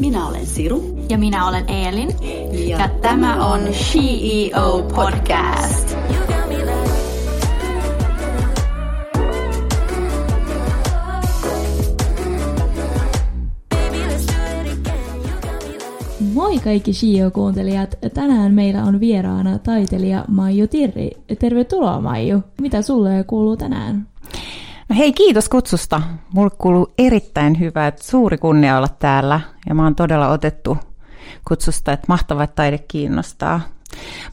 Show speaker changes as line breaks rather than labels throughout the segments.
Minä olen Siru.
Ja minä olen Eelin.
Ja, ja tämä on CEO Podcast.
Moi kaikki CEO-kuuntelijat! Tänään meillä on vieraana taiteilija Maiju Tirri. Tervetuloa Maiju. Mitä sulle kuuluu tänään?
No hei, kiitos kutsusta. Mulle kuuluu erittäin hyvä, että suuri kunnia olla täällä ja mä oon todella otettu kutsusta, että mahtava että taide kiinnostaa.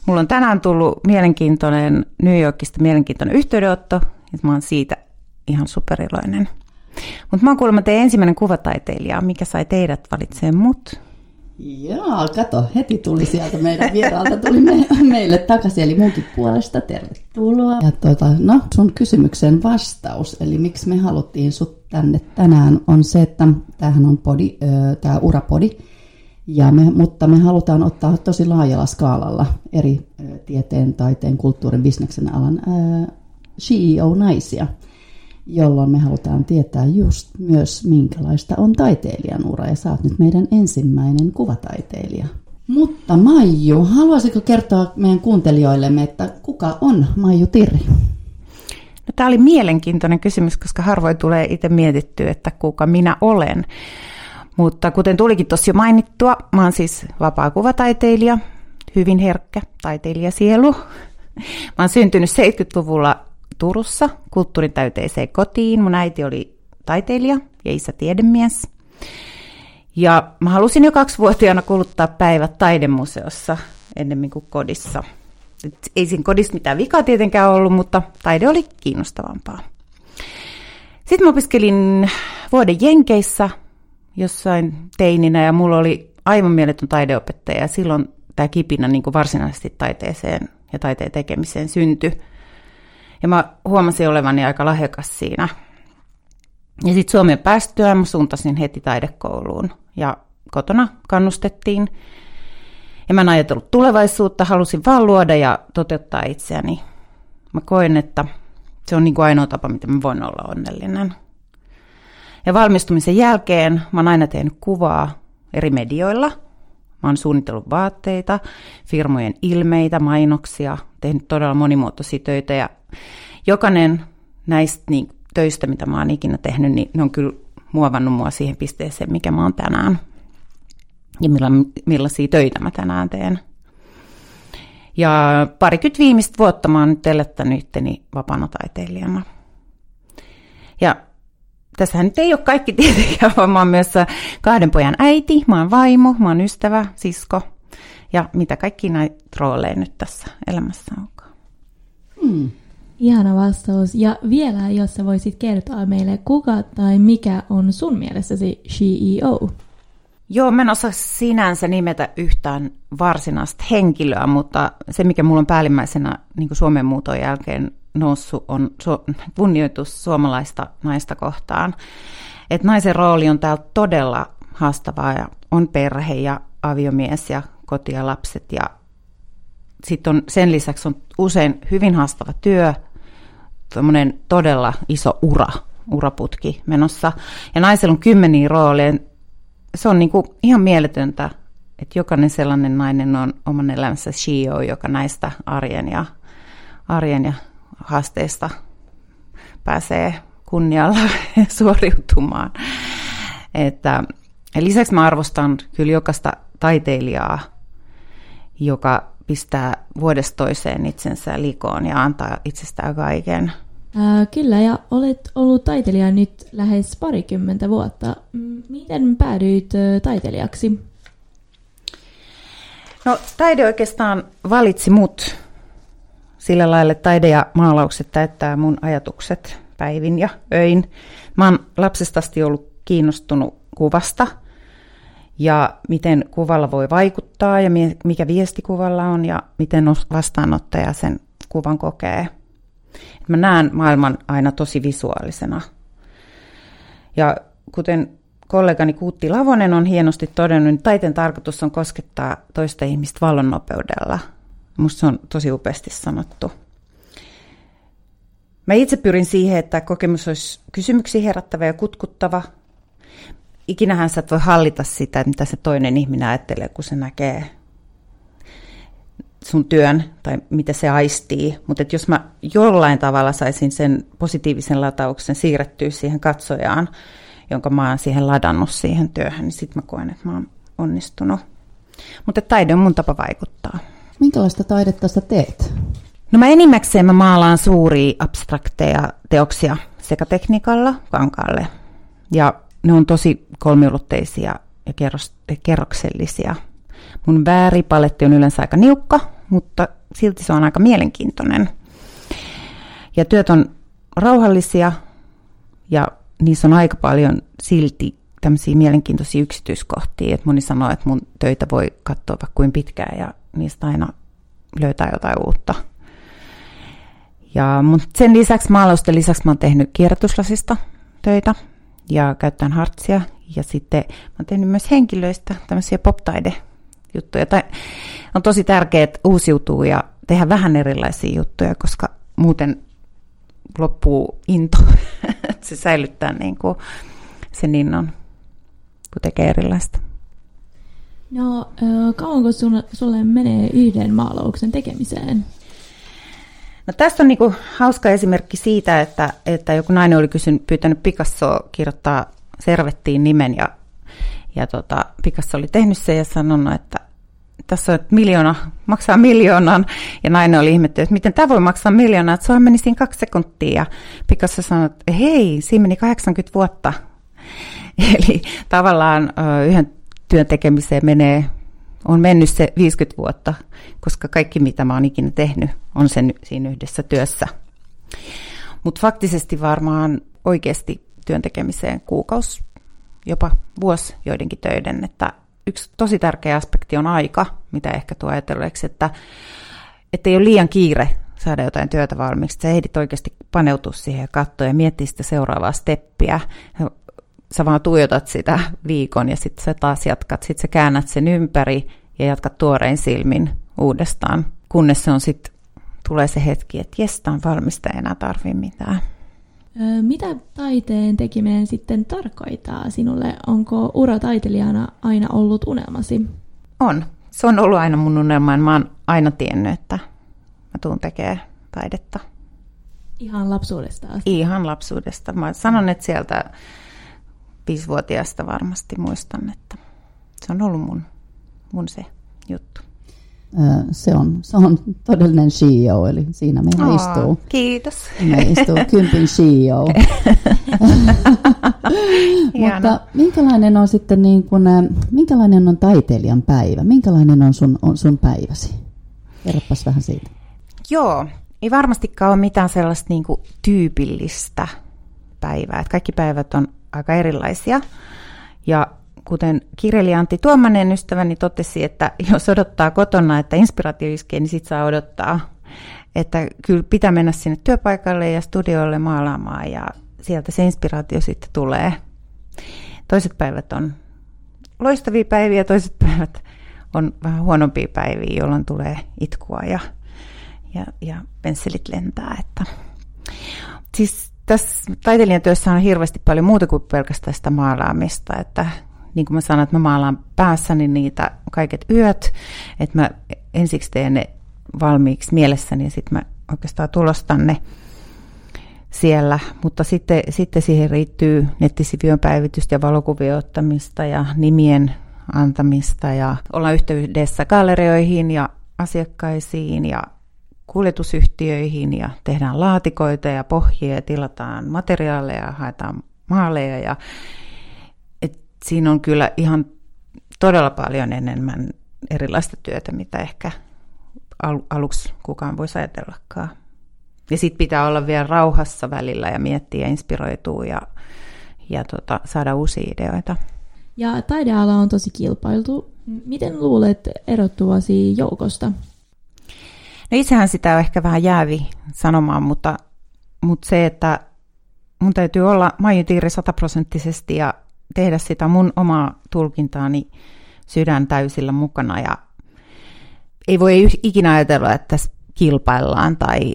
Mulla on tänään tullut mielenkiintoinen New Yorkista mielenkiintoinen yhteydenotto, ja mä oon siitä ihan superiloinen. Mutta mä oon kuulemma teidän ensimmäinen kuvataiteilija. Mikä sai teidät valitsemaan mut?
Joo, kato, heti tuli sieltä meidän vieraalta, tuli me, meille takaisin, eli munkin puolesta. Tervetuloa. Ja tuota, no, sun kysymyksen vastaus, eli miksi me haluttiin sut tänne tänään, on se, että tämähän on podi, tämä urapodi, ja me, mutta me halutaan ottaa tosi laajalla skaalalla eri tieteen, taiteen, kulttuurin, bisneksen alan CEO-naisia – jolloin me halutaan tietää just myös, minkälaista on taiteilijan ura. Ja sä oot nyt meidän ensimmäinen kuvataiteilija. Mutta Maiju, haluaisitko kertoa meidän kuuntelijoillemme, että kuka on Maiju Tirri?
No, tämä oli mielenkiintoinen kysymys, koska harvoin tulee itse mietittyä, että kuka minä olen. Mutta kuten tulikin tuossa jo mainittua, mä oon siis vapaa kuvataiteilija, hyvin herkkä taiteilijasielu. Mä oon syntynyt 70-luvulla Turussa kulttuurin täyteiseen kotiin. Mun äiti oli taiteilija ja isä tiedemies. Ja mä halusin jo kaksivuotiaana kuluttaa päivät taidemuseossa ennemmin kuin kodissa. Et ei siinä kodissa mitään vikaa tietenkään ollut, mutta taide oli kiinnostavampaa. Sitten mä opiskelin vuoden Jenkeissä jossain teininä ja mulla oli aivan mieletön taideopettaja ja silloin tämä kipinä niin kuin varsinaisesti taiteeseen ja taiteen tekemiseen syntyi. Ja mä huomasin olevani aika lahjakas siinä. Ja sitten Suomeen päästyä mä suuntasin heti taidekouluun. Ja kotona kannustettiin. Ja mä en ajatellut tulevaisuutta, halusin vaan luoda ja toteuttaa itseäni. Mä koen, että se on niin kuin ainoa tapa, miten mä voin olla onnellinen. Ja valmistumisen jälkeen mä oon aina tehnyt kuvaa eri medioilla. Mä oon suunnitellut vaatteita, firmojen ilmeitä, mainoksia, tehnyt todella monimuotoisia töitä ja jokainen näistä niin, töistä, mitä mä oon ikinä tehnyt, niin ne on kyllä muovannut mua siihen pisteeseen, mikä mä oon tänään. Ja milla, millaisia töitä mä tänään teen. Ja parikymmentä viimeistä vuotta mä oon nyt elättänyt itteni vapaana taiteilijana. Ja tässähän nyt ei ole kaikki tietenkään, vaan mä oon myös kahden pojan äiti, mä oon vaimo, mä oon ystävä, sisko. Ja mitä kaikki näitä rooleja nyt tässä elämässä onkaan.
Hmm. Ihana vastaus. Ja vielä, jos sä voisit kertoa meille, kuka tai mikä on sun mielessäsi CEO?
Joo, mä en osaa sinänsä nimetä yhtään varsinaista henkilöä, mutta se, mikä mulla on päällimmäisenä niin Suomen muuton jälkeen noussut, on su- kunnioitus suomalaista naista kohtaan. Et naisen rooli on täällä todella haastavaa ja on perhe ja aviomies ja koti ja lapset ja sitten on, sen lisäksi on usein hyvin haastava työ, todella iso ura, uraputki menossa. Ja naisella on kymmeniä rooleja. Se on niin kuin ihan mieletöntä, että jokainen sellainen nainen on oman elämänsä CEO, joka näistä arjen ja, arjen ja haasteista pääsee kunnialla suoriutumaan. Että, lisäksi mä arvostan kyllä jokaista taiteilijaa, joka pistää vuodesta toiseen itsensä likoon ja antaa itsestään kaiken.
Ää, kyllä, ja olet ollut taiteilija nyt lähes parikymmentä vuotta. Miten päädyit taiteilijaksi?
No, taide oikeastaan valitsi mut sillä lailla, että taide ja maalaukset täyttää mun ajatukset päivin ja öin. Mä oon lapsesta asti ollut kiinnostunut kuvasta – ja miten kuvalla voi vaikuttaa ja mikä viesti kuvalla on ja miten vastaanottaja sen kuvan kokee. Mä näen maailman aina tosi visuaalisena. Ja kuten kollegani Kuutti Lavonen on hienosti todennut, niin taiteen tarkoitus on koskettaa toista ihmistä vallonnopeudella. Musta se on tosi upeasti sanottu. Mä itse pyrin siihen, että kokemus olisi kysymyksiä herättävä ja kutkuttava – ikinähän sä et voi hallita sitä, mitä se toinen ihminen ajattelee, kun se näkee sun työn tai mitä se aistii. Mutta jos mä jollain tavalla saisin sen positiivisen latauksen siirrettyä siihen katsojaan, jonka mä oon siihen ladannut siihen työhön, niin sitten mä koen, että mä oon onnistunut. Mutta taide on mun tapa vaikuttaa.
Minkälaista taidetta sä teet?
No mä enimmäkseen mä maalaan suuria abstrakteja teoksia sekä tekniikalla kankaalle. Ja ne on tosi kolmiulotteisia ja kerroksellisia. Mun vääripaletti on yleensä aika niukka, mutta silti se on aika mielenkiintoinen. Ja työt on rauhallisia ja niissä on aika paljon silti tämmöisiä mielenkiintoisia yksityiskohtia, että moni sanoo, että mun töitä voi katsoa vaikka kuin pitkään ja niistä aina löytää jotain uutta. Ja sen lisäksi maalausten lisäksi mä oon tehnyt kierrätyslasista töitä ja käyttäen hartsia. Ja sitten mä oon tehnyt myös henkilöistä tämmöisiä poptaide juttuja. Tai on tosi tärkeää, että uusiutuu ja tehdä vähän erilaisia juttuja, koska muuten loppuu into. se säilyttää niin kuin sen innon, kun tekee erilaista.
No, kauanko sulle menee yhden maalauksen tekemiseen?
No tästä on niinku hauska esimerkki siitä, että, että joku nainen oli kysynyt, pyytänyt Picassoa kirjoittaa servettiin nimen ja, ja tota, Picasso oli tehnyt sen ja sanonut, että tässä on miljoona, maksaa miljoonan. Ja nainen oli ihmetty, että miten tämä voi maksaa miljoonaa, että sulla meni siinä kaksi sekuntia. Ja Picasso sanoi, että hei, siinä meni 80 vuotta. Eli tavallaan yhden työn tekemiseen menee, on mennyt se 50 vuotta, koska kaikki mitä mä oon ikinä tehnyt on sen siinä yhdessä työssä. Mutta faktisesti varmaan oikeasti työn tekemiseen kuukausi, jopa vuosi joidenkin töiden, että yksi tosi tärkeä aspekti on aika, mitä ehkä tuo ajatelleeksi, että ei ole liian kiire saada jotain työtä valmiiksi. Sä ehdit oikeasti paneutua siihen ja katsoa ja miettiä sitä seuraavaa steppiä. Sä vaan tuijotat sitä viikon ja sitten sä taas jatkat. Sitten sä käännät sen ympäri ja jatkat tuorein silmin uudestaan, kunnes se on sitten tulee se hetki, että jes, on valmista, ei enää tarvii mitään.
Mitä taiteen tekeminen sitten tarkoittaa sinulle? Onko ura taiteilijana aina ollut unelmasi?
On. Se on ollut aina mun unelma. Mä oon aina tiennyt, että mä tuun tekemään taidetta.
Ihan lapsuudesta asti?
Ihan lapsuudesta. Mä sanon, että sieltä viisivuotiaasta varmasti muistan, että se on ollut mun, mun se juttu
se on, se on todellinen CEO, eli siinä meillä oh, istuu.
Kiitos.
Me istuu kympin CEO. Mutta minkälainen on sitten niin kuin, minkälainen on taiteilijan päivä? Minkälainen on sun, on sun päiväsi? Kerropas vähän siitä.
Joo, ei varmastikaan ole mitään sellaista niin kuin tyypillistä päivää. Että kaikki päivät on aika erilaisia. Ja kuten kirjailija Antti Tuomanen ystäväni totesi, että jos odottaa kotona, että inspiraatio iskee, niin sitten saa odottaa. Että kyllä pitää mennä sinne työpaikalle ja studioille maalaamaan ja sieltä se inspiraatio sitten tulee. Toiset päivät on loistavia päiviä, toiset päivät on vähän huonompia päiviä, jolloin tulee itkua ja, ja, ja pensselit lentää. Että. Siis tässä taiteilijan työssä on hirveästi paljon muuta kuin pelkästään sitä maalaamista, että niin kuin mä sanoin, että mä maalaan päässäni niitä kaiket yöt, että mä ensiksi teen ne valmiiksi mielessäni ja sitten mä oikeastaan tulostan ne siellä, mutta sitten, sitten siihen riittyy nettisivujen päivitystä ja valokuvien ottamista ja nimien antamista ja olla yhteydessä gallerioihin ja asiakkaisiin ja kuljetusyhtiöihin ja tehdään laatikoita ja pohjia ja tilataan materiaaleja ja haetaan maaleja ja siinä on kyllä ihan todella paljon enemmän erilaista työtä, mitä ehkä al- aluksi kukaan voisi ajatellakaan. Ja sitten pitää olla vielä rauhassa välillä ja miettiä ja inspiroitua ja, ja tota, saada uusia ideoita.
Ja taideala on tosi kilpailtu. Miten luulet erottuvasi joukosta?
No itsehän sitä on ehkä vähän jäävi sanomaan, mutta, mutta se, että mun täytyy olla maijutiiri sataprosenttisesti ja tehdä sitä mun omaa tulkintaani sydän täysillä mukana ja ei voi ikinä ajatella, että tässä kilpaillaan tai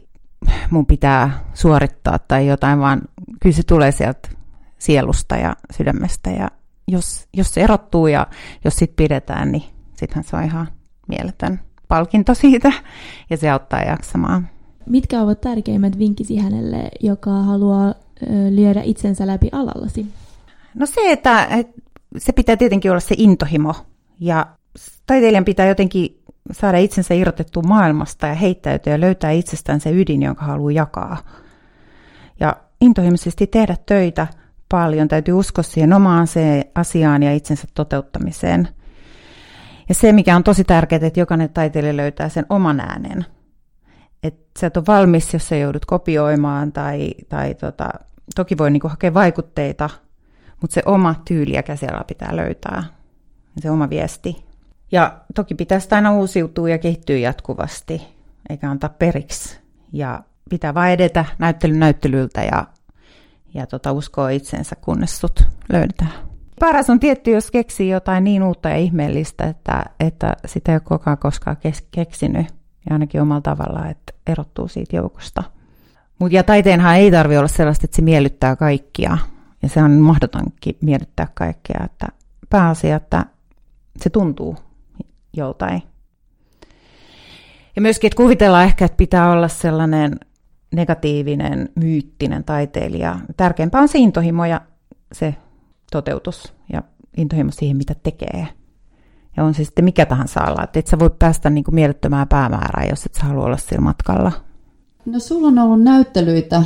mun pitää suorittaa tai jotain, vaan kyllä se tulee sieltä sielusta ja sydämestä ja jos, jos se erottuu ja jos sit pidetään, niin sittenhän se on ihan mieletön palkinto siitä ja se auttaa jaksamaan.
Mitkä ovat tärkeimmät vinkisi hänelle, joka haluaa lyödä itsensä läpi alallasi?
No se, että, se pitää tietenkin olla se intohimo ja taiteilijan pitää jotenkin saada itsensä irrotettua maailmasta ja heittäytyä ja löytää itsestään se ydin, jonka haluaa jakaa. Ja intohimoisesti tehdä töitä paljon, täytyy uskoa siihen omaan se asiaan ja itsensä toteuttamiseen. Ja se, mikä on tosi tärkeää, että jokainen taiteilija löytää sen oman äänen. Että sä et ole valmis, jos sä joudut kopioimaan tai, tai tota, toki voi niinku hakea vaikutteita, mutta se oma tyyli ja käsiala pitää löytää. Se oma viesti. Ja toki pitäisi aina uusiutua ja kehittyä jatkuvasti, eikä antaa periksi. Ja pitää vain edetä näyttely näyttelyltä ja, ja tota, uskoa itsensä, kunnes sut löydetään. Paras on tietty, jos keksii jotain niin uutta ja ihmeellistä, että, että sitä ei ole koko koskaan keksinyt. Ja ainakin omalla tavallaan, että erottuu siitä joukosta. Mut, ja taiteenhan ei tarvi olla sellaista, että se miellyttää kaikkia. Ja se on mahdotonkin miellyttää kaikkia. Että pääasia, että se tuntuu joltain. Ja myöskin, että kuvitellaan ehkä, että pitää olla sellainen negatiivinen, myyttinen taiteilija. Tärkeämpää on se intohimo ja se toteutus ja intohimo siihen, mitä tekee. Ja on se sitten mikä tahansa ala. Että et sä voi päästä niin kuin mielettömään päämäärään, jos et sä halua olla sillä matkalla.
No sulla on ollut näyttelyitä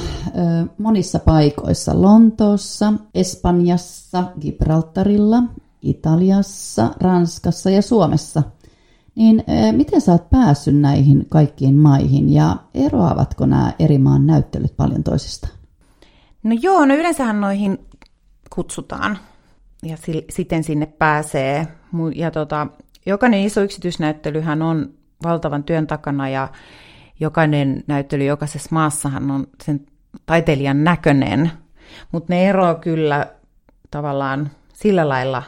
monissa paikoissa. Lontoossa, Espanjassa, Gibraltarilla, Italiassa, Ranskassa ja Suomessa – niin miten sä oot päässyt näihin kaikkiin maihin ja eroavatko nämä eri maan näyttelyt paljon toisistaan?
No joo, no yleensähän noihin kutsutaan. Ja siten sinne pääsee. Ja tota, jokainen iso yksityisnäyttelyhän on valtavan työn takana ja jokainen näyttely jokaisessa maassahan on sen taiteilijan näköinen, mutta ne eroaa kyllä tavallaan sillä lailla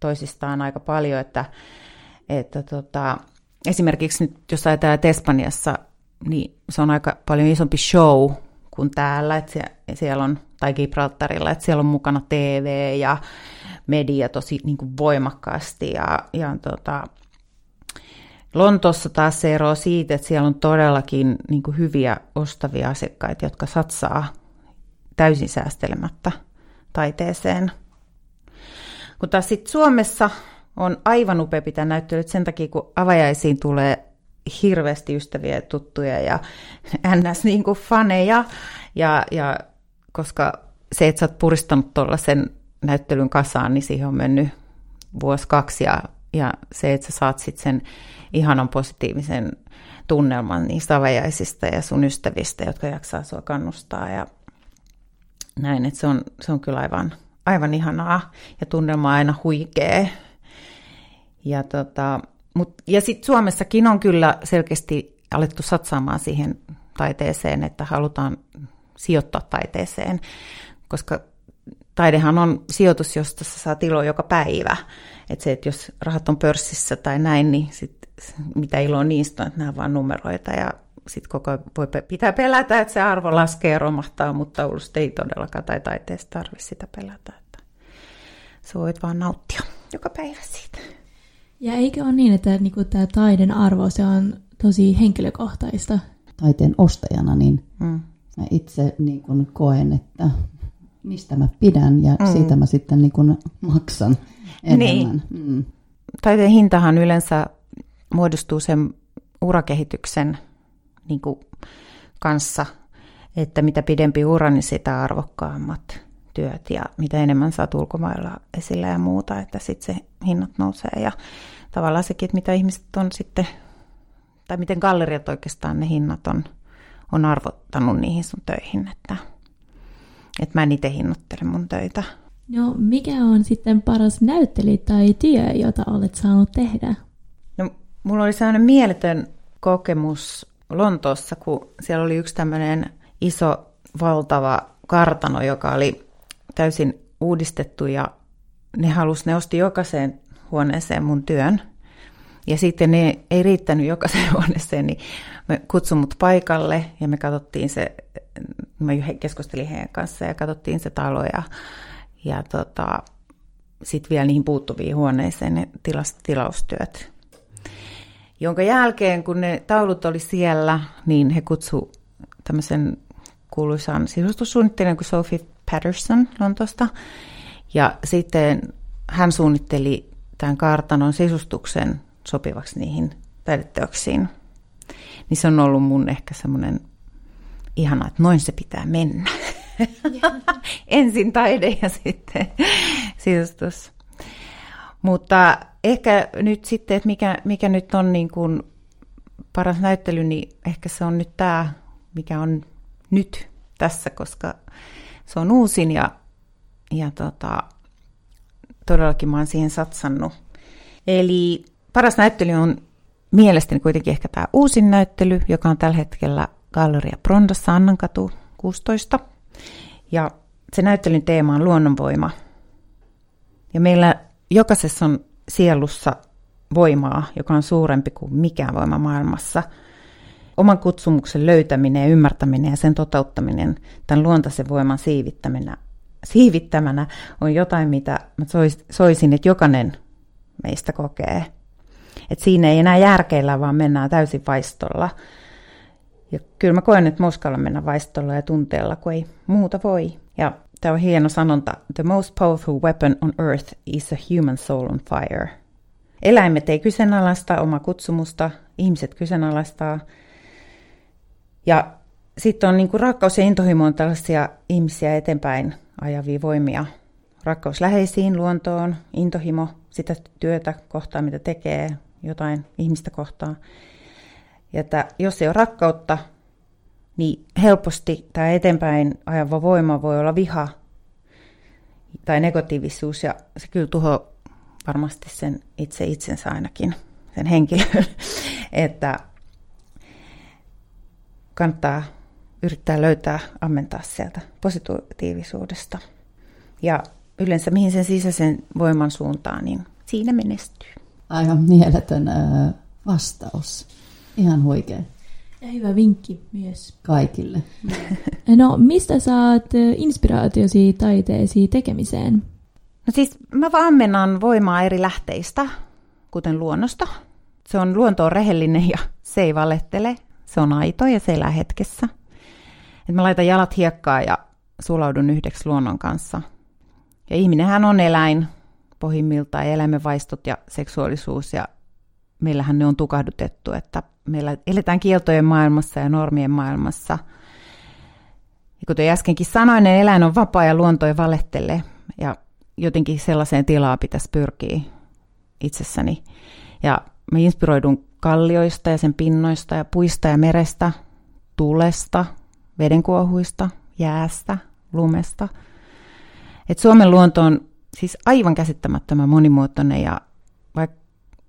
toisistaan aika paljon, että että tota, esimerkiksi nyt, jos ajatellaan, että Espanjassa, niin se on aika paljon isompi show kuin täällä, että siellä on, tai Gibraltarilla, että siellä on mukana TV ja media tosi niin kuin voimakkaasti ja, ja tota, Lontossa taas se ero siitä, että siellä on todellakin niin kuin hyviä ostavia asiakkaita, jotka satsaa täysin säästelemättä taiteeseen. Kun taas sitten Suomessa on aivan upea pitää näyttelyt sen takia, kun avajaisiin tulee hirveästi ystäviä ja tuttuja ja ns. Niin kuin faneja. Ja, ja koska se, että sä oot puristanut sen näyttelyn kasaan, niin siihen on mennyt vuosi kaksi. Ja, ja se, että sä saat sitten sen ihanan positiivisen tunnelman niistä avajaisista ja sun ystävistä, jotka jaksaa sua kannustaa. Ja näin, että se on, se on kyllä aivan, aivan ihanaa ja tunnelma aina huikee ja, tota, mut, ja sitten Suomessakin on kyllä selkeästi alettu satsaamaan siihen taiteeseen, että halutaan sijoittaa taiteeseen, koska taidehan on sijoitus, josta sä saat iloa joka päivä. Että se, että jos rahat on pörssissä tai näin, niin sit, mitä iloa niistä on, että nämä on vaan numeroita ja sitten koko voi pitää pelätä, että se arvo laskee ja romahtaa, mutta taulusta ei todellakaan tai taiteesta tarvitse sitä pelätä. Että sä voit vaan nauttia joka päivä siitä.
Ja eikö ole niin, että niinku tämä taiden arvo se on tosi henkilökohtaista?
Taiteen ostajana, niin mm. Mä itse niin kun koen, että mistä mä pidän ja mm. siitä mä sitten niin kun maksan enemmän. Niin. Mm.
Taiteen hintahan yleensä muodostuu sen urakehityksen niin kuin kanssa, että mitä pidempi ura, niin sitä arvokkaammat työt ja mitä enemmän saat ulkomailla esillä ja muuta, että sitten se hinnat nousee ja tavallaan sekin, että mitä ihmiset on sitten, tai miten galleriat oikeastaan ne hinnat on, on arvottanut niihin sun töihin, että, että mä en itse hinnoittele mun töitä.
No mikä on sitten paras näyttely tai työ, jota olet saanut tehdä?
No mulla oli sellainen mieletön kokemus Lontoossa, kun siellä oli yksi tämmöinen iso, valtava kartano, joka oli täysin uudistettu ja ne halus, ne osti jokaiseen huoneeseen mun työn. Ja sitten ne ei riittänyt jokaiseen huoneeseen, niin me kutsun mut paikalle ja me katsottiin se, mä keskustelin heidän kanssa ja katsottiin se talo ja, ja tota, sitten vielä niihin puuttuviin huoneeseen ne tilas, tilaustyöt. Jonka jälkeen, kun ne taulut oli siellä, niin he kutsu tämmöisen kuuluisan sisustussuunnittelijan kuin Sophie Patterson Lontosta. Ja sitten hän suunnitteli tämän kartanon sisustuksen sopivaksi niihin taideteoksiin. Niin se on ollut mun ehkä semmoinen ihana, että noin se pitää mennä. Ensin taide ja sitten sisustus. Mutta ehkä nyt sitten, että mikä, mikä nyt on niin kuin paras näyttely, niin ehkä se on nyt tämä, mikä on nyt tässä, koska se on uusin ja, ja tota, todellakin mä oon siihen satsannut. Eli paras näyttely on mielestäni kuitenkin ehkä tämä uusin näyttely, joka on tällä hetkellä Galleria Prondassa Annankatu 16. Ja se näyttelyn teema on luonnonvoima. Ja meillä jokaisessa on sielussa voimaa, joka on suurempi kuin mikään voima maailmassa. Oman kutsumuksen löytäminen ja ymmärtäminen ja sen toteuttaminen, tämän luontaisen voiman siivittämänä, siivittämänä on jotain, mitä mä soisin, että jokainen meistä kokee. Et siinä ei enää järkeillä, vaan mennään täysin vaistolla. Ja kyllä mä koen, että mä uskallan mennä vaistolla ja tunteella, kun ei muuta voi. Ja tämä on hieno sanonta. The most powerful weapon on earth is a human soul on fire. Eläimet ei kyseenalaista oma kutsumusta, ihmiset kyseenalaistaa. Ja sitten on niin rakkaus ja intohimo on tällaisia ihmisiä eteenpäin ajavia voimia. Rakkaus läheisiin, luontoon, intohimo, sitä työtä kohtaa, mitä tekee, jotain ihmistä kohtaan. Ja että jos ei ole rakkautta, niin helposti tämä eteenpäin ajava voima voi olla viha tai negatiivisuus, ja se kyllä tuho varmasti sen itse itsensä ainakin, sen henkilön, että kannattaa yrittää löytää, ammentaa sieltä positiivisuudesta. Ja yleensä mihin sen sisäisen voiman suuntaan, niin siinä menestyy.
Aivan mieletön vastaus. Ihan huikea.
Ja hyvä vinkki myös.
Kaikille.
No, mistä saat inspiraatiosi taiteesi tekemiseen?
No siis mä ammennan voimaa eri lähteistä, kuten luonnosta. Se on luontoon rehellinen ja se ei valettele. Se on aito ja se elää hetkessä. Et mä laitan jalat hiekkaa ja sulaudun yhdeksi luonnon kanssa. Ja ihminenhän on eläin pohjimmiltaan, eläimen vaistot ja seksuaalisuus ja meillähän ne on tukahdutettu, että meillä eletään kieltojen maailmassa ja normien maailmassa. Ja kuten äskenkin sanoin, niin eläin on vapaa ja luonto ei valehtele. Ja jotenkin sellaiseen tilaan pitäisi pyrkiä itsessäni. Ja mä inspiroidun kallioista ja sen pinnoista ja puista ja merestä, tulesta, vedenkuohuista, jäästä, lumesta. Et Suomen luonto on siis aivan käsittämättömän monimuotoinen ja vaikka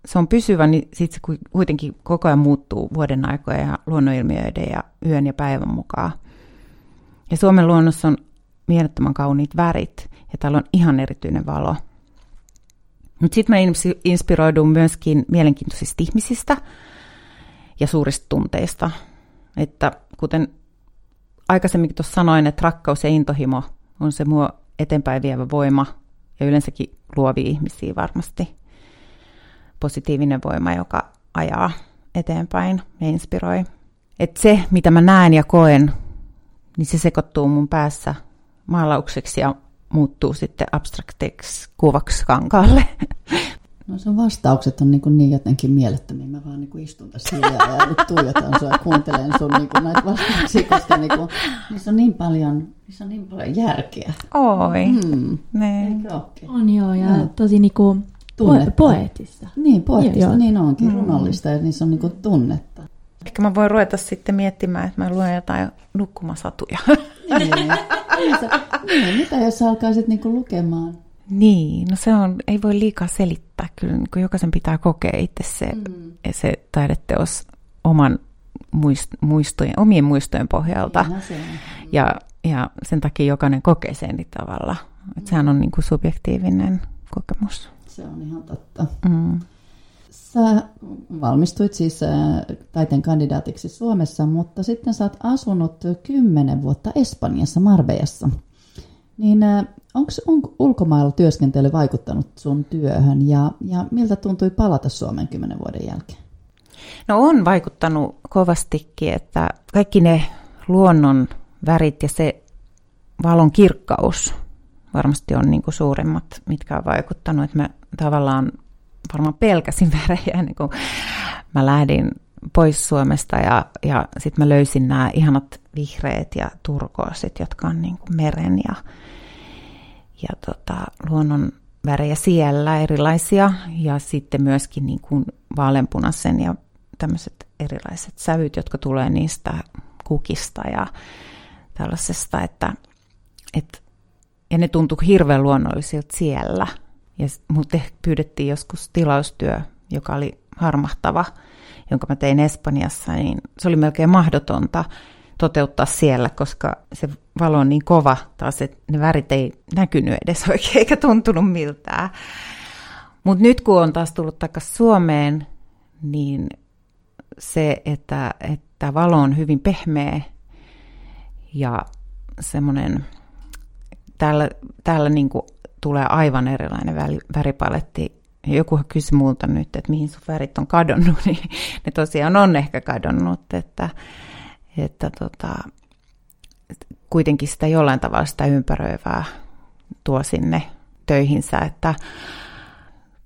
se on pysyvä, niin sit se kuitenkin koko ajan muuttuu vuoden aikoja ja luonnonilmiöiden ja yön ja päivän mukaan. Ja Suomen luonnossa on mielettömän kauniit värit ja täällä on ihan erityinen valo. Mutta sitten mä inspiroidun myöskin mielenkiintoisista ihmisistä ja suurista tunteista. Että kuten aikaisemmin tuossa sanoin, että rakkaus ja intohimo on se mua eteenpäin vievä voima ja yleensäkin luovia ihmisiä varmasti. Positiivinen voima, joka ajaa eteenpäin ja inspiroi. Et se, mitä mä näen ja koen, niin se sekoittuu mun päässä maalaukseksi ja muuttuu sitten abstraktiksi kuvaksi kankaalle.
No sun vastaukset on niin, kuin niin jotenkin mielettömiä. Mä vaan niin kuin istun tässä hiljaa ja nyt tuijotan sua ja kuuntelen sun niin kuin näitä vastauksia, koska niin kuin, niissä on niin paljon, niissä on niin paljon järkeä.
Oi, mm.
On joo, ja no. tosi niin kuin po- poeettista.
Niin, poeettista, joo, joo. niin onkin, mm. runollista ja niissä on niin kuin tunnetta.
Ehkä mä voin ruveta sitten miettimään, että mä luen jotain nukkumasatuja.
Niin, niin, niin mitä jos sä alkaisit niinku lukemaan?
Niin, no se on, ei voi liikaa selittää kyllä, niin kun jokaisen pitää kokea itse se, mm. se taideteos oman muist, muistojen, omien muistojen pohjalta. Ja, no se ja, ja sen takia jokainen kokee sen eri tavalla. Mm. sehän on niin kuin subjektiivinen kokemus.
Se on ihan totta. Mm. Sä valmistuit siis äh, taiteen kandidaatiksi Suomessa, mutta sitten sä oot asunut kymmenen vuotta Espanjassa, Marbejassa. Niin onko on ulkomailla työskentely vaikuttanut sun työhön ja, ja miltä tuntui palata Suomen kymmenen vuoden jälkeen?
No on vaikuttanut kovastikin, että kaikki ne luonnon värit ja se valon kirkkaus varmasti on niin kuin mitkä on vaikuttanut. Että mä tavallaan varmaan pelkäsin värejä niin kuin mä lähdin pois Suomesta ja, ja sitten mä löysin nämä ihanat vihreät ja turkoosit, jotka on niin kuin meren ja, ja tota, luonnon värejä siellä erilaisia ja sitten myöskin niin kuin vaaleanpunaisen ja tämmöiset erilaiset sävyt, jotka tulee niistä kukista ja tällaisesta, että, että ja ne tuntui hirveän luonnollisilta siellä. Ja mutta pyydettiin joskus tilaustyö, joka oli harmahtava, jonka mä tein Espanjassa, niin se oli melkein mahdotonta toteuttaa siellä, koska se valo on niin kova taas, että ne värit ei näkynyt edes oikein eikä tuntunut miltään. Mutta nyt kun on taas tullut takaisin Suomeen, niin se, että, että valo on hyvin pehmeä ja semmoinen, täällä, täällä niin kuin tulee aivan erilainen väripaletti. Joku kysyi multa nyt, että mihin sun värit on kadonnut, niin ne tosiaan on ehkä kadonnut, että, että tota, kuitenkin sitä jollain tavalla sitä ympäröivää tuo sinne töihinsä, että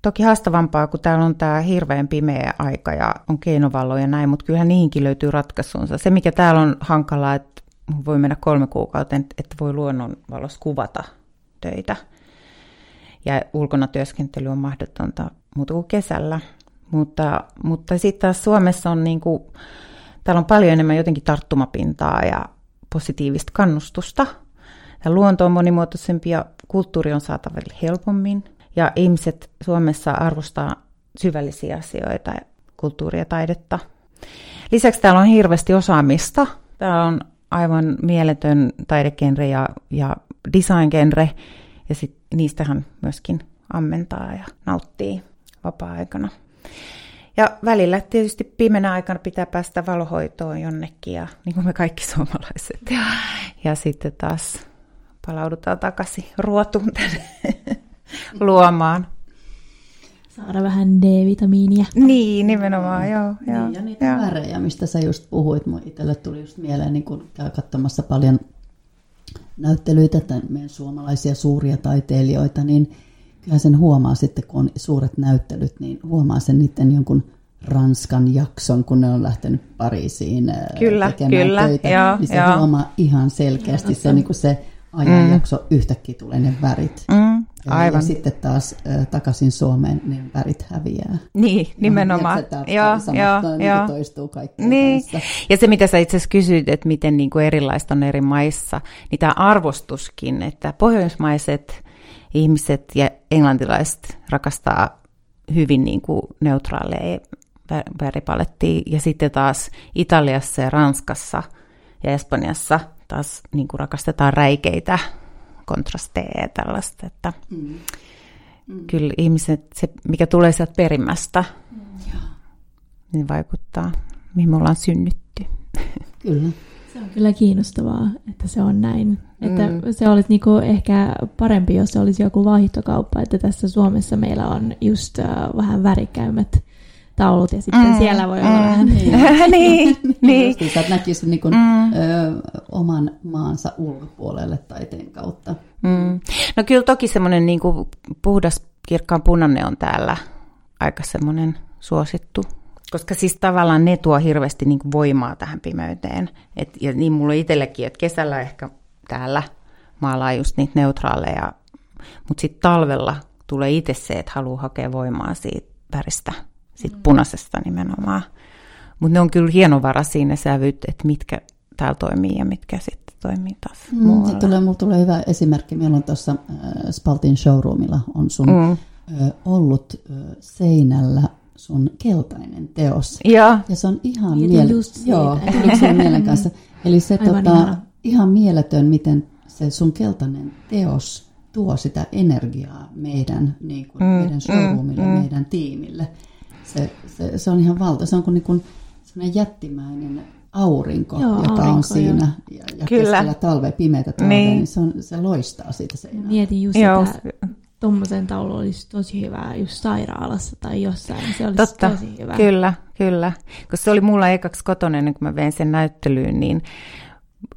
Toki haastavampaa, kun täällä on tämä hirveän pimeä aika ja on keinovalloja ja näin, mutta kyllähän niihinkin löytyy ratkaisunsa. Se, mikä täällä on hankalaa, että voi mennä kolme kuukautta, että voi luonnonvalossa kuvata töitä. Ja ulkona työskentely on mahdotonta muuta kuin kesällä. Mutta, mutta sitten taas Suomessa on niin kuin, täällä on paljon enemmän jotenkin tarttumapintaa ja positiivista kannustusta. Ja luonto on monimuotoisempi ja kulttuuri on saatavilla helpommin. Ja ihmiset Suomessa arvostaa syvällisiä asioita, kulttuuria ja taidetta. Lisäksi täällä on hirveästi osaamista. Täällä on aivan mieletön taidegenre ja, ja designgenre, ja sit niistähän myöskin ammentaa ja nauttii vapaa-aikana. Ja välillä tietysti pimeänä aikana pitää päästä valohoitoon jonnekin, ja, niin kuin me kaikki suomalaiset. Ja, ja sitten taas palaudutaan takaisin ruotuun tänne luomaan.
Saada vähän D-vitamiinia.
Niin, nimenomaan, joo.
Niin, joo ja niitä joo. värejä, mistä sä just puhuit. Mun itselle tuli just mieleen, niin kun käy katsomassa paljon näyttelyitä, että meidän suomalaisia suuria taiteilijoita, niin kyllä sen huomaa sitten, kun on suuret näyttelyt, niin huomaa sen niiden jonkun Ranskan jakson, kun ne on lähtenyt Pariisiin
kyllä,
tekemään
kyllä,
töitä,
joo,
niin se
joo.
huomaa ihan selkeästi se, niin kuin se ajanjakso mm. yhtäkkiä tulee ne värit.
Mm,
aivan. Ja sitten taas äh, takaisin Suomeen, niin värit häviää.
Niin, nimenomaan.
Joo, joo, niin joo. toistuu kaikki.
Niin. Ja se, mitä sä itse asiassa kysyit, että miten niin kuin erilaista on eri maissa, niin tämä arvostuskin, että pohjoismaiset ihmiset ja englantilaiset rakastaa hyvin niin kuin neutraaleja väripalettia, ja sitten taas Italiassa ja Ranskassa ja Espanjassa – taas niin kuin rakastetaan räikeitä kontrasteja ja tällaista, että mm. Mm. kyllä ihmiset, se mikä tulee sieltä perimmästä, mm. niin vaikuttaa, mihin me ollaan synnytty.
Kyllä.
Se on kyllä kiinnostavaa, että se on näin. Että mm. se olisi niinku ehkä parempi, jos se olisi joku vaihtokauppa, että tässä Suomessa meillä on just uh, vähän värikäymät taulut ja sitten mm, siellä voi mm, olla vähän...
Niin, niin. niin.
Just, että näkisi niin kuin, mm. ö, oman maansa ulkopuolelle taiteen kautta.
Mm. No kyllä toki semmoinen niin kuin puhdas kirkkaan punainen on täällä aika semmoinen suosittu. Koska siis tavallaan ne tuo hirveästi niin voimaa tähän pimeyteen. Et, ja niin mulla itsellekin, että kesällä ehkä täällä maalaa just niitä neutraaleja, mutta sitten talvella tulee itse se, että haluaa hakea voimaa siitä väristä sit punaisesta nimenomaan. Mutta ne on kyllä hienovaraisia ne sävyt, että mitkä täällä toimii ja mitkä sitten toimii taas mm, muualla.
Tulee, mulla tulee hyvä esimerkki. Meillä on tuossa äh, Spaltin showroomilla on sun mm. ollut seinällä sun keltainen teos.
Ja,
ja se on ihan miele- Joo, mielen kanssa. Eli se Aivan tota, ihan mieletön, miten se sun keltainen teos tuo sitä energiaa meidän, niin kuin, mm, meidän showroomille, mm, meidän tiimille se, se, se on ihan valta. Se on kuin, niin kuin jättimäinen aurinko, Joo, joka aurinko, on siinä, jo. ja, ja Kyllä. keskellä talve, pimeitä talve, niin, niin se, on, se loistaa siitä seinältä.
Mietin just Joo. sitä, tuommoisen taulu olisi tosi hyvä just sairaalassa tai jossain. Se olisi Totta, tosi hyvä.
Kyllä, kyllä. Koska se oli mulla ekaksi kotona ennen kuin mä vein sen näyttelyyn, niin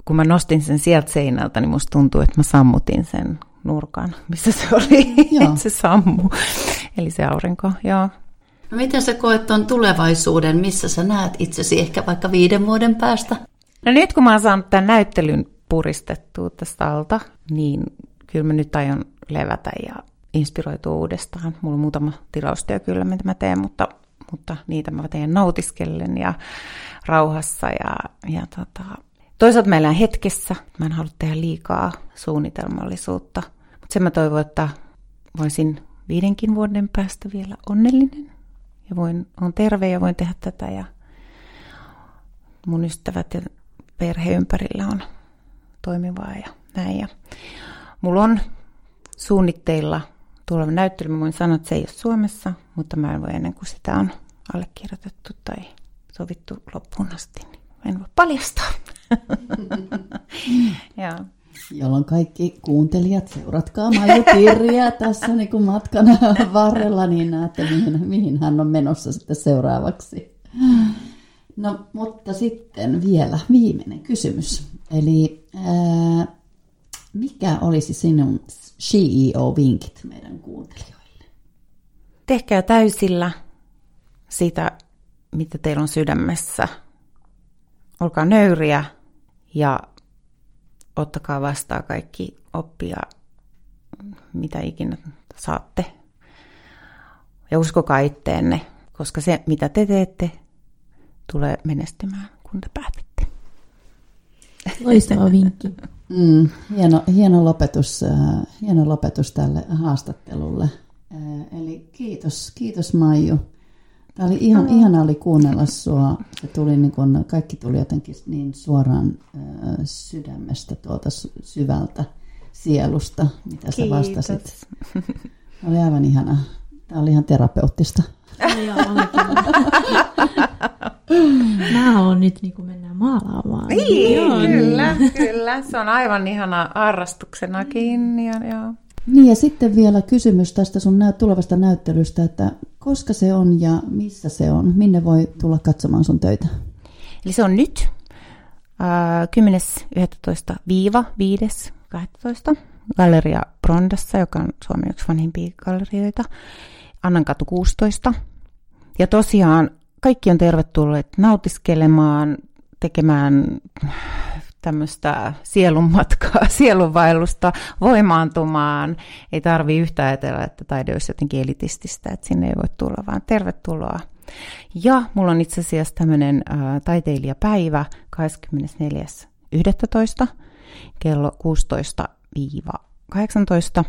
kun mä nostin sen sieltä seinältä, niin musta tuntuu, että mä sammutin sen nurkan, missä se oli, että se sammu. Eli se aurinko, joo.
No miten sä koet tuon tulevaisuuden, missä sä näet itsesi ehkä vaikka viiden vuoden päästä?
No nyt kun mä oon saanut tämän näyttelyn puristettua tästä alta, niin kyllä mä nyt aion levätä ja inspiroitua uudestaan. Mulla on muutama tilaustyö kyllä, mitä mä teen, mutta, mutta niitä mä teen nautiskellen ja rauhassa. Ja, ja tota. Toisaalta mä elän hetkessä. Mä en halua tehdä liikaa suunnitelmallisuutta. Mutta sen mä toivon, että voisin viidenkin vuoden päästä vielä onnellinen. Ja voin, on terve ja voin tehdä tätä. Ja mun ystävät ja perhe ympärillä on toimivaa ja näin. Ja mulla on suunnitteilla tuleva näyttely. Mä voin sanoa, että se ei ole Suomessa, mutta mä en voi ennen kuin sitä on allekirjoitettu tai sovittu loppuun asti, niin en voi paljastaa.
ja. Jolloin kaikki kuuntelijat, seuratkaa Maiju Kirjaa tässä niin kuin matkan varrella, niin näette, mihin, mihin hän on menossa sitten seuraavaksi. No, mutta sitten vielä viimeinen kysymys. Eli ää, mikä olisi sinun CEO-vinkit meidän kuuntelijoille?
Tehkää täysillä sitä, mitä teillä on sydämessä. Olkaa nöyriä ja ottakaa vastaan kaikki oppia, mitä ikinä saatte. Ja uskokaa itteenne, koska se, mitä te teette, tulee menestymään, kun te päätätte.
Loistava vinkki.
Mm, hieno, hieno, lopetus, äh, hieno lopetus tälle haastattelulle. Äh, eli kiitos, kiitos Maiju. Tämä oli ihan, ihana oli kuunnella sua. Se tuli niin kun, kaikki tuli jotenkin niin suoraan äh, sydämestä tuolta syvältä sielusta, mitä sä Kiitos. vastasit. Oli aivan ihana. Tämä oli ihan terapeuttista.
Mä oon nyt niin kuin mennään maalaamaan.
Niin, joo, kyllä, niin. kyllä. Se on aivan ihana harrastuksenakin. Ja, joo.
Niin ja sitten vielä kysymys tästä sun tulevasta näyttelystä, että koska se on ja missä se on? Minne voi tulla katsomaan sun töitä?
Eli se on nyt äh, 10.11.5.12. Galleria Brondassa, joka on Suomen yksi vanhimpia gallerioita. Annankatu 16. Ja tosiaan kaikki on tervetulleet nautiskelemaan, tekemään tämmöistä sielunmatkaa, sielunvaellusta, voimaantumaan. Ei tarvi yhtä ajatella, että taide olisi jotenkin elitististä, että sinne ei voi tulla, vaan tervetuloa. Ja mulla on itse asiassa tämmöinen äh, taiteilijapäivä 24.11. kello 16-18,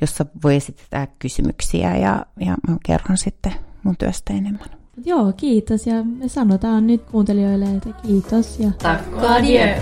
jossa voi esittää kysymyksiä ja, ja mä kerron sitten mun työstä enemmän.
Joo, kiitos ja me sanotaan nyt kuuntelijoille, että kiitos. Ja...
Och adjö.